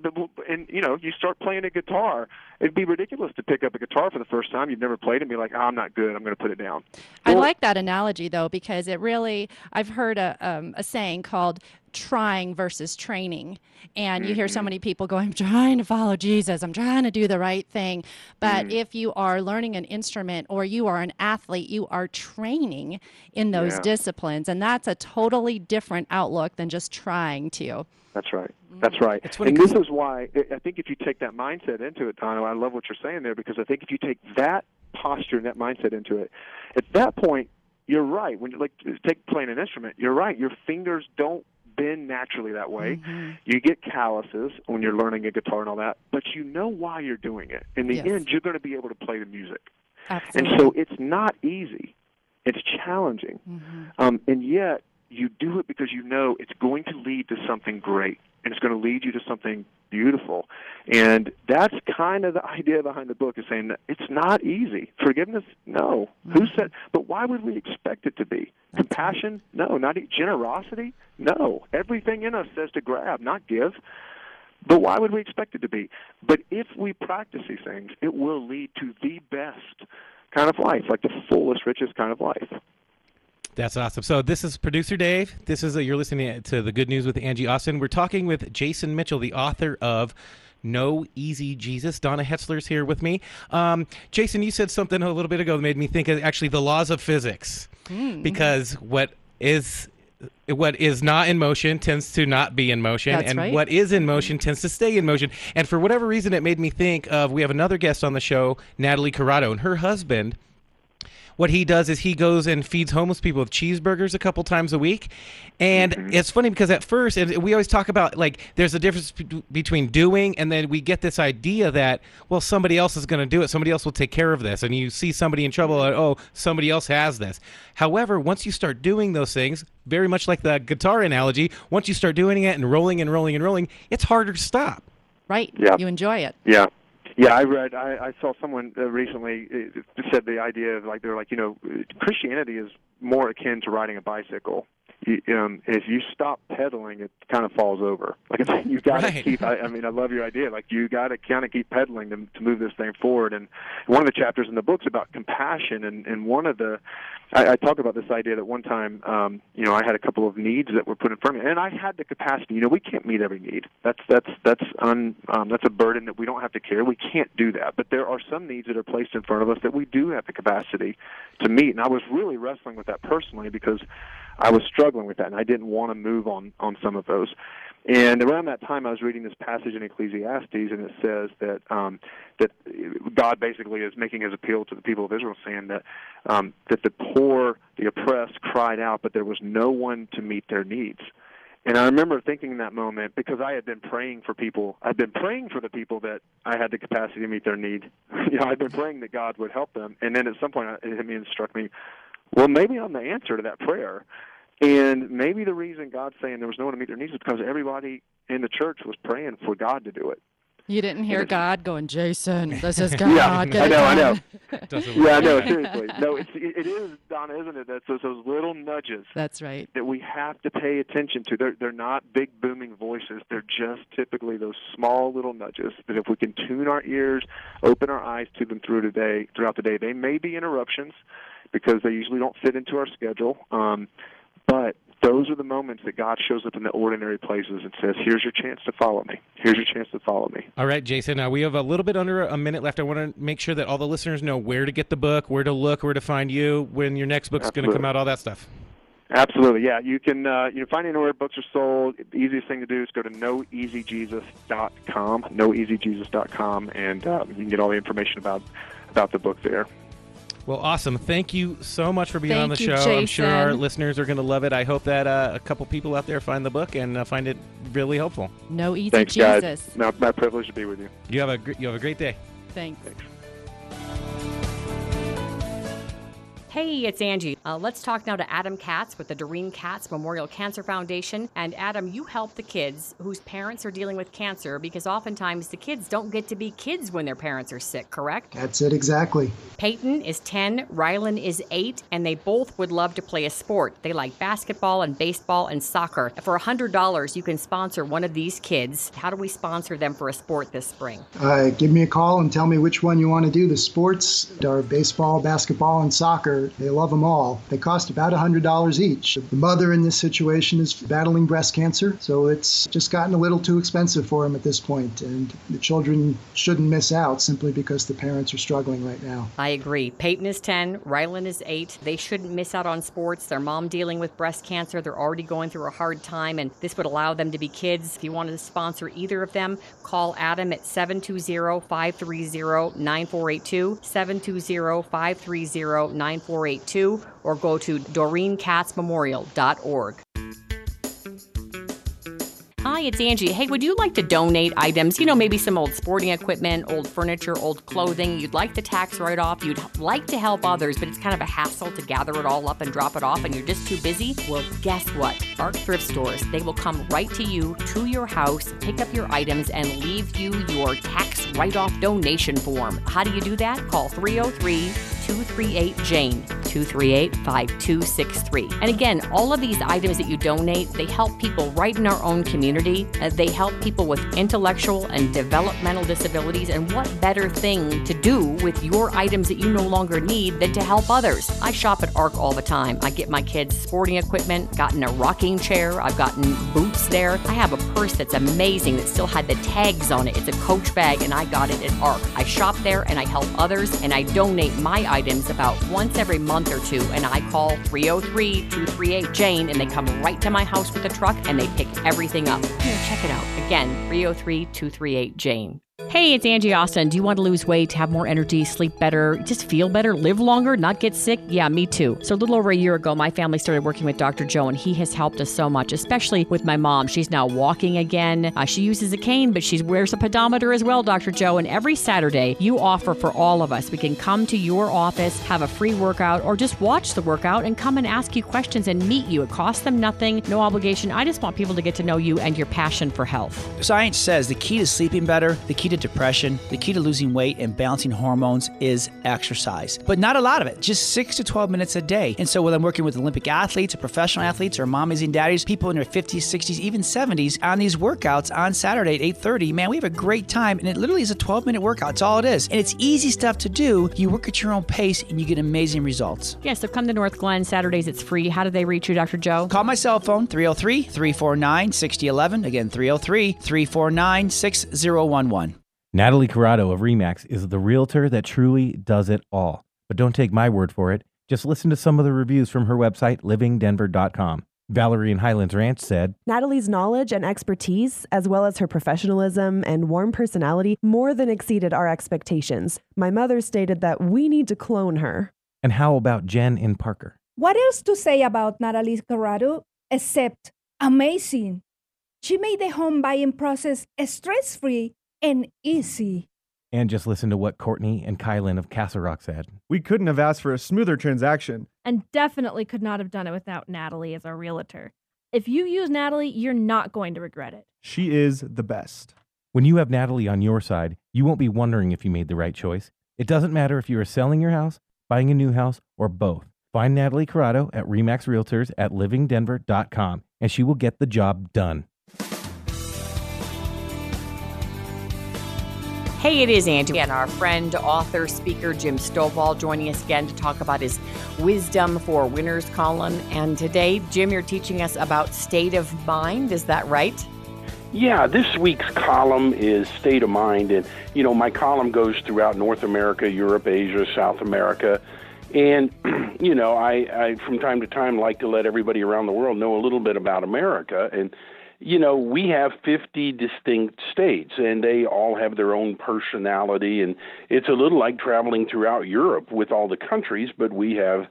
[SPEAKER 11] and you know you start playing a guitar, it'd be ridiculous to pick up a guitar for the first time you've never played and be like, oh, I'm not good. I'm going to put it down.
[SPEAKER 4] I like that analogy though because it really I've heard a um, a saying called trying versus training and you hear so mm-hmm. many people go I'm trying to follow Jesus I'm trying to do the right thing but mm. if you are learning an instrument or you are an athlete you are training in those
[SPEAKER 11] Yeah.
[SPEAKER 4] disciplines and that's a totally different outlook than just trying to
[SPEAKER 11] That's right. Mm. That's right.
[SPEAKER 7] funny
[SPEAKER 11] And this is why I I think if you take that mindset into it, Dono, I love what you're saying there because I think if you take that posture and that mindset into it, at that point, you're right. When you like take playing an instrument, you're right. Your fingers don't bend naturally that way. You get calluses when you're learning a guitar and all that, but you know why you're doing it. In the
[SPEAKER 4] Yes.
[SPEAKER 11] end, you're going to be able to play the music.
[SPEAKER 4] Absolutely.
[SPEAKER 11] And so it's not easy. It's challenging. Um, and yet you do it because you know it's going to lead to something great and it's going to lead you to something beautiful. And that's kind of the idea behind the book is saying that it's not easy. Forgiveness, no. Who mm-hmm. said but why would we expect it to be? Compassion? No, not e- generosity? No. Everything in us says to grab, not give. But why would we expect it to be? But if we practice these things, it will lead to the best kind of life, like the fullest, richest kind of life.
[SPEAKER 7] That's awesome. So this is producer Dave. This is uh you're listening to the Good News with Angie Austin. We're talking with Jason Mitchell, the author of No Easy Jesus. Donna Hetzler's here with me. Um, Jason, you said something a little bit ago that made me think of actually the laws of physics, because what is what is not in motion tends to not be in motion,
[SPEAKER 4] That's
[SPEAKER 7] and
[SPEAKER 4] right.
[SPEAKER 7] what is in motion tends to stay in motion. And for whatever reason, it made me think of we have another guest on the show, Natalie Corrado, and her husband what he does is he goes and feeds homeless people with cheeseburgers a couple times a week. And mm-hmm. it's funny because at first and we always talk about like there's a difference be- between doing and then we get this idea that well somebody else is going to do it. Somebody else will take care of this. And you see somebody in trouble and, oh somebody else has this. However once you start doing those things very much like the guitar analogy once you start doing it and rolling and rolling and rolling it's harder to stop.
[SPEAKER 4] Right.
[SPEAKER 11] Yeah.
[SPEAKER 4] you enjoy it.
[SPEAKER 11] Yeah. Yeah, I read. I, I saw someone uh, recently uh, said the idea of like they're like you know Christianity is more akin to riding a bicycle. You, um, if you stop pedaling, it kind of falls over. Like it's, you got to
[SPEAKER 7] Right.
[SPEAKER 11] keep. I, I mean, I love your idea. Like you got to kind of keep pedaling to, to move this thing forward. And one of the chapters in the book's about compassion, and and one of the, I, I talk about this idea that one time, um, you know, I had a couple of needs that were put in front of me, and I had the capacity. You know, we can't meet every need. That's that's that's un, um, that's a burden that we don't have to carry. We can't do that. But there are some needs that are placed in front of us that we do have the capacity to meet. And I was really wrestling with that personally because I was struggling with that, and I didn't want to move on on some of those. And around that time, I was reading this passage in Ecclesiastes, and it says that um, that God basically is making his appeal to the people of Israel, saying that um, that the poor, the oppressed, cried out, but there was no one to meet their needs. And I remember thinking in that moment because I had been praying for people. I'd been praying for the people that I had the capacity to meet their need. you know, I'd been praying that God would help them. And then at some point, it hit me and struck me. Well, maybe I'm the answer to that prayer. And maybe the reason God's saying there was no one to meet their needs is because everybody in the church was praying for God to do it.
[SPEAKER 4] You didn't hear God going, Jason, this is God.
[SPEAKER 11] yeah,
[SPEAKER 4] get
[SPEAKER 11] I know, I know.
[SPEAKER 7] Doesn't
[SPEAKER 11] yeah, I know. Seriously, no. It's it, it is Donna, isn't it? That's those, those little nudges
[SPEAKER 4] That's right.
[SPEAKER 11] that we have to pay attention to. They're they're not big booming voices. They're just typically those small little nudges that if we can tune our ears, open our eyes to them through today throughout the day. They may be interruptions because they usually don't fit into our schedule. Um, but those are the moments that God shows up in the ordinary places and says, "Here's your chance to follow me. Here's your chance to follow me."
[SPEAKER 7] All right, Jason. Uh, we have a little bit under a minute left. I want to make sure that all the listeners know where to get the book, where to look, where to find you, when your next book's going to come out, all that stuff.
[SPEAKER 11] Absolutely, yeah. You can uh, you can find anywhere books are sold. The easiest thing to do is go to noeasyjesus.com, noeasyjesus.com, and uh, you can get all the information about about the book there.
[SPEAKER 7] Well, awesome. Thank you so much for being on the
[SPEAKER 4] Thank you,
[SPEAKER 7] show. I'm sure our listeners are going to love it. I hope that uh, a couple people out there find the book and uh, find it really helpful.
[SPEAKER 4] No easy
[SPEAKER 11] Thanks,
[SPEAKER 4] Jesus.
[SPEAKER 11] guys. My, my privilege to be with you.
[SPEAKER 7] You have a gr- you have a great day.
[SPEAKER 4] Thanks.
[SPEAKER 2] Hey, it's Angie. Uh, let's talk now to Adam Katz with the Doreen Katz Memorial Cancer Foundation. And Adam, you help the kids whose parents are dealing with cancer because oftentimes the kids don't get to be kids when their parents are sick, correct?
[SPEAKER 12] That's it exactly.
[SPEAKER 2] Peyton is 10, Rylan is 8, and they both would love to play a sport. They like basketball and baseball and soccer. For $100, you can sponsor one of these kids. How do we sponsor them for a sport this spring?
[SPEAKER 12] Uh, give me a call and tell me which one you want to do. The sports are baseball, basketball, and soccer. They love them all. They cost about $100 each. The mother in this situation is battling breast cancer, so it's just gotten a little too expensive for them at this point, and the children shouldn't miss out simply because the parents are struggling right now.
[SPEAKER 2] I agree. Peyton is 10, Rylan is 8. They shouldn't miss out on sports. Their mom dealing with breast cancer. They're already going through a hard time, and this would allow them to be kids. If you wanted to sponsor either of them, call Adam at 720 530 9482, 720 530 9482, or go to DoreenKatzMemorial.org. Hi, it's Angie. Hey, would you like to donate items? You know, maybe some old sporting equipment, old furniture, old clothing. You'd like the tax write off. You'd like to help others, but it's kind of a hassle to gather it all up and drop it off, and you're just too busy? Well, guess what? Arc Thrift Stores, they will come right to you, to your house, pick up your items, and leave you your tax write off donation form. How do you do that? Call 303 238 Jane, 238 5263. And again, all of these items that you donate, they help people right in our own community. Uh, they help people with intellectual and developmental disabilities. And what better thing to do with your items that you no longer need than to help others? I shop at ARC all the time. I get my kids sporting equipment, gotten a rocking chair, I've gotten boots there. I have a purse that's amazing that still had the tags on it. It's a coach bag, and I got it at ARC. I shop there and I help others, and I donate my items about once every month or two. And I call 303 238 Jane, and they come right to my house with a truck and they pick everything up. Here, check it out. Again, 303 238 Jane. Hey, it's Angie Austin. Do you want to lose weight, have more energy, sleep better, just feel better, live longer, not get sick? Yeah, me too. So, a little over a year ago, my family started working with Dr. Joe, and he has helped us so much, especially with my mom. She's now walking again. Uh, she uses a cane, but she wears a pedometer as well, Dr. Joe. And every Saturday, you offer for all of us. We can come to your office, have a free workout, or just watch the workout and come and ask you questions and meet you. It costs them nothing, no obligation. I just want people to get to know you and your passion for health.
[SPEAKER 13] Science says the key to sleeping better, the key to depression, the key to losing weight and balancing hormones is exercise, but not a lot of it, just 6 to 12 minutes a day. And so, when I'm working with Olympic athletes or professional athletes or mommies and daddies, people in their 50s, 60s, even 70s on these workouts on Saturday at 8:30, man, we have a great time and it literally is a 12-minute workout. It's all it is. And it's easy stuff to do. You work at your own pace and you get amazing results.
[SPEAKER 2] Yeah, so come to Northglenn Saturdays. It's free. How do they reach you, Dr. Joe?
[SPEAKER 13] Call my cell phone 303 349 6011. Again, 303 349 6011.
[SPEAKER 14] Natalie Corrado of Remax is the realtor that truly does it all. But don't take my word for it. Just listen to some of the reviews from her website, livingdenver.com. Valerie in Highlands Ranch said
[SPEAKER 15] Natalie's knowledge and expertise, as well as her professionalism and warm personality, more than exceeded our expectations. My mother stated that we need to clone her.
[SPEAKER 14] And how about Jen in Parker?
[SPEAKER 16] What else to say about Natalie Corrado except amazing? She made the home buying process stress free and easy.
[SPEAKER 14] And just listen to what Courtney and Kylan of Castle Rock said.
[SPEAKER 17] We couldn't have asked for a smoother transaction.
[SPEAKER 18] And definitely could not have done it without Natalie as our realtor. If you use Natalie, you're not going to regret it.
[SPEAKER 17] She is the best.
[SPEAKER 14] When you have Natalie on your side, you won't be wondering if you made the right choice. It doesn't matter if you are selling your house, buying a new house, or both. Find Natalie Corrado at Remax Realtors at livingdenver.com and she will get the job done.
[SPEAKER 2] Hey, it is Angie and our friend, author, speaker Jim Stovall joining us again to talk about his Wisdom for Winners column. And today, Jim, you're teaching us about state of mind. Is that right?
[SPEAKER 19] Yeah, this week's column is state of mind. And, you know, my column goes throughout North America, Europe, Asia, South America. And, you know, I, I from time to time like to let everybody around the world know a little bit about America. And, you know, we have 50 distinct states, and they all have their own personality. And it's a little like traveling throughout Europe with all the countries, but we have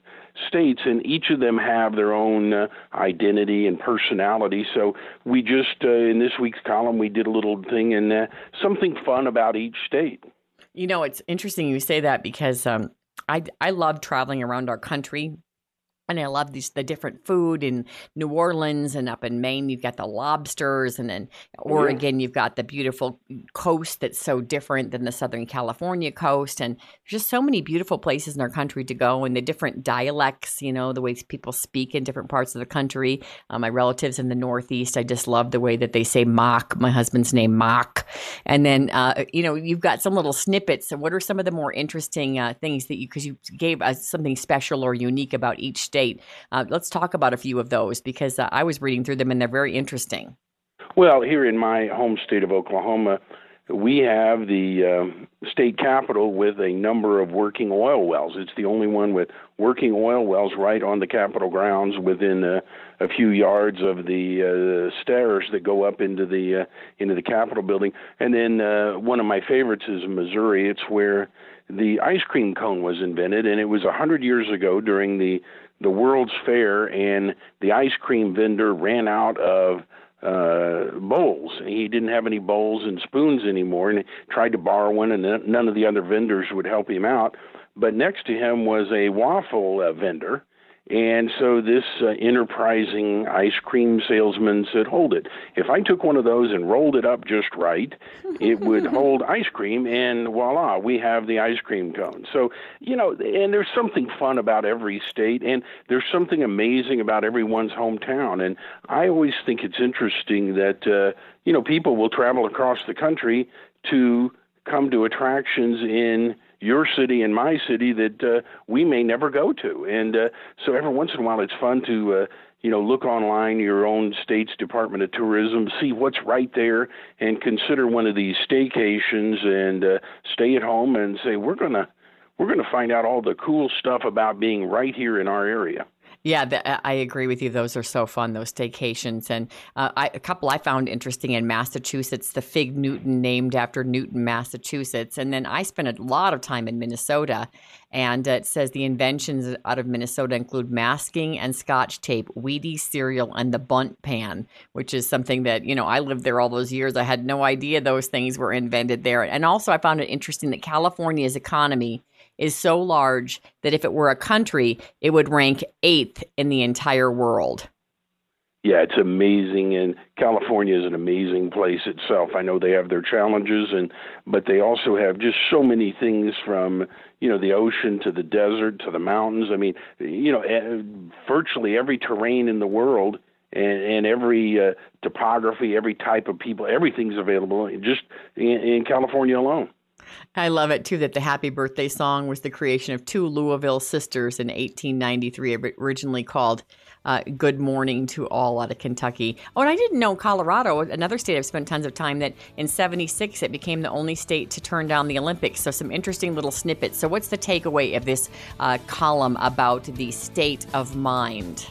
[SPEAKER 19] states, and each of them have their own uh, identity and personality. So we just, uh, in this week's column, we did a little thing and uh, something fun about each state.
[SPEAKER 2] You know, it's interesting you say that because um, I, I love traveling around our country and I love these the different food in New Orleans and up in Maine. You've got the lobsters, and in Oregon, you've got the beautiful coast that's so different than the Southern California coast. And there's just so many beautiful places in our country to go, and the different dialects. You know, the ways people speak in different parts of the country. Uh, my relatives in the Northeast, I just love the way that they say "mock." My husband's name Mock, and then uh, you know you've got some little snippets. So what are some of the more interesting uh, things that you because you gave us something special or unique about each state? State. Uh, let's talk about a few of those because uh, I was reading through them and they're very interesting.
[SPEAKER 19] Well, here in my home state of Oklahoma, we have the uh, state capital with a number of working oil wells. It's the only one with working oil wells right on the Capitol grounds within a, a few yards of the uh, stairs that go up into the uh, into the Capitol building. And then uh, one of my favorites is Missouri. It's where the ice cream cone was invented, and it was a hundred years ago during the the World's Fair, and the ice cream vendor ran out of uh, bowls. He didn't have any bowls and spoons anymore, and tried to borrow one, and none of the other vendors would help him out. But next to him was a waffle uh, vendor, and so this uh, enterprising ice cream salesman said, Hold it. If I took one of those and rolled it up just right, it would hold ice cream, and voila, we have the ice cream cone. So, you know, and there's something fun about every state, and there's something amazing about everyone's hometown. And I always think it's interesting that, uh, you know, people will travel across the country to come to attractions in your city and my city that uh, we may never go to. And uh, so every once in a while, it's fun to. Uh, you know, look online, your own state's Department of Tourism, see what's right there, and consider one of these staycations, and uh, stay at home and say we're gonna we're gonna find out all the cool stuff about being right here in our area.
[SPEAKER 2] Yeah, the, I agree with you. Those are so fun, those staycations. And uh, I, a couple I found interesting in Massachusetts, the Fig Newton, named after Newton, Massachusetts. And then I spent a lot of time in Minnesota. And uh, it says the inventions out of Minnesota include masking and scotch tape, Wheaties cereal, and the Bundt pan, which is something that, you know, I lived there all those years. I had no idea those things were invented there. And also, I found it interesting that California's economy is so large that if it were a country, it would rank eighth in the entire world.
[SPEAKER 19] yeah, it's amazing, and California is an amazing place itself. I know they have their challenges, and but they also have just so many things from you know the ocean to the desert to the mountains. I mean, you know, eh, virtually every terrain in the world and, and every uh, topography, every type of people, everything's available just in, in California alone.
[SPEAKER 2] I love it too that the Happy Birthday song was the creation of two Louisville sisters in 1893, originally called uh, Good Morning to All out of Kentucky. Oh, and I didn't know Colorado, another state I've spent tons of time, that in 76 it became the only state to turn down the Olympics. So, some interesting little snippets. So, what's the takeaway of this uh, column about the state of mind?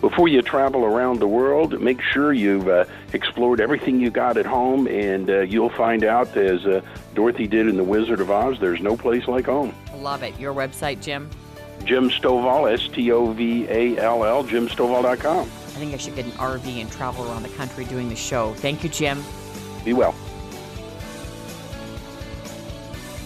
[SPEAKER 19] Before you travel around the world, make sure you've uh, explored everything you got at home, and uh, you'll find out, as uh, Dorothy did in The Wizard of Oz, there's no place like home.
[SPEAKER 2] Love it. Your website, Jim?
[SPEAKER 19] Jim Stovall, S T O V A L L, jimstovall.com.
[SPEAKER 2] I think I should get an RV and travel around the country doing the show. Thank you, Jim.
[SPEAKER 19] Be well.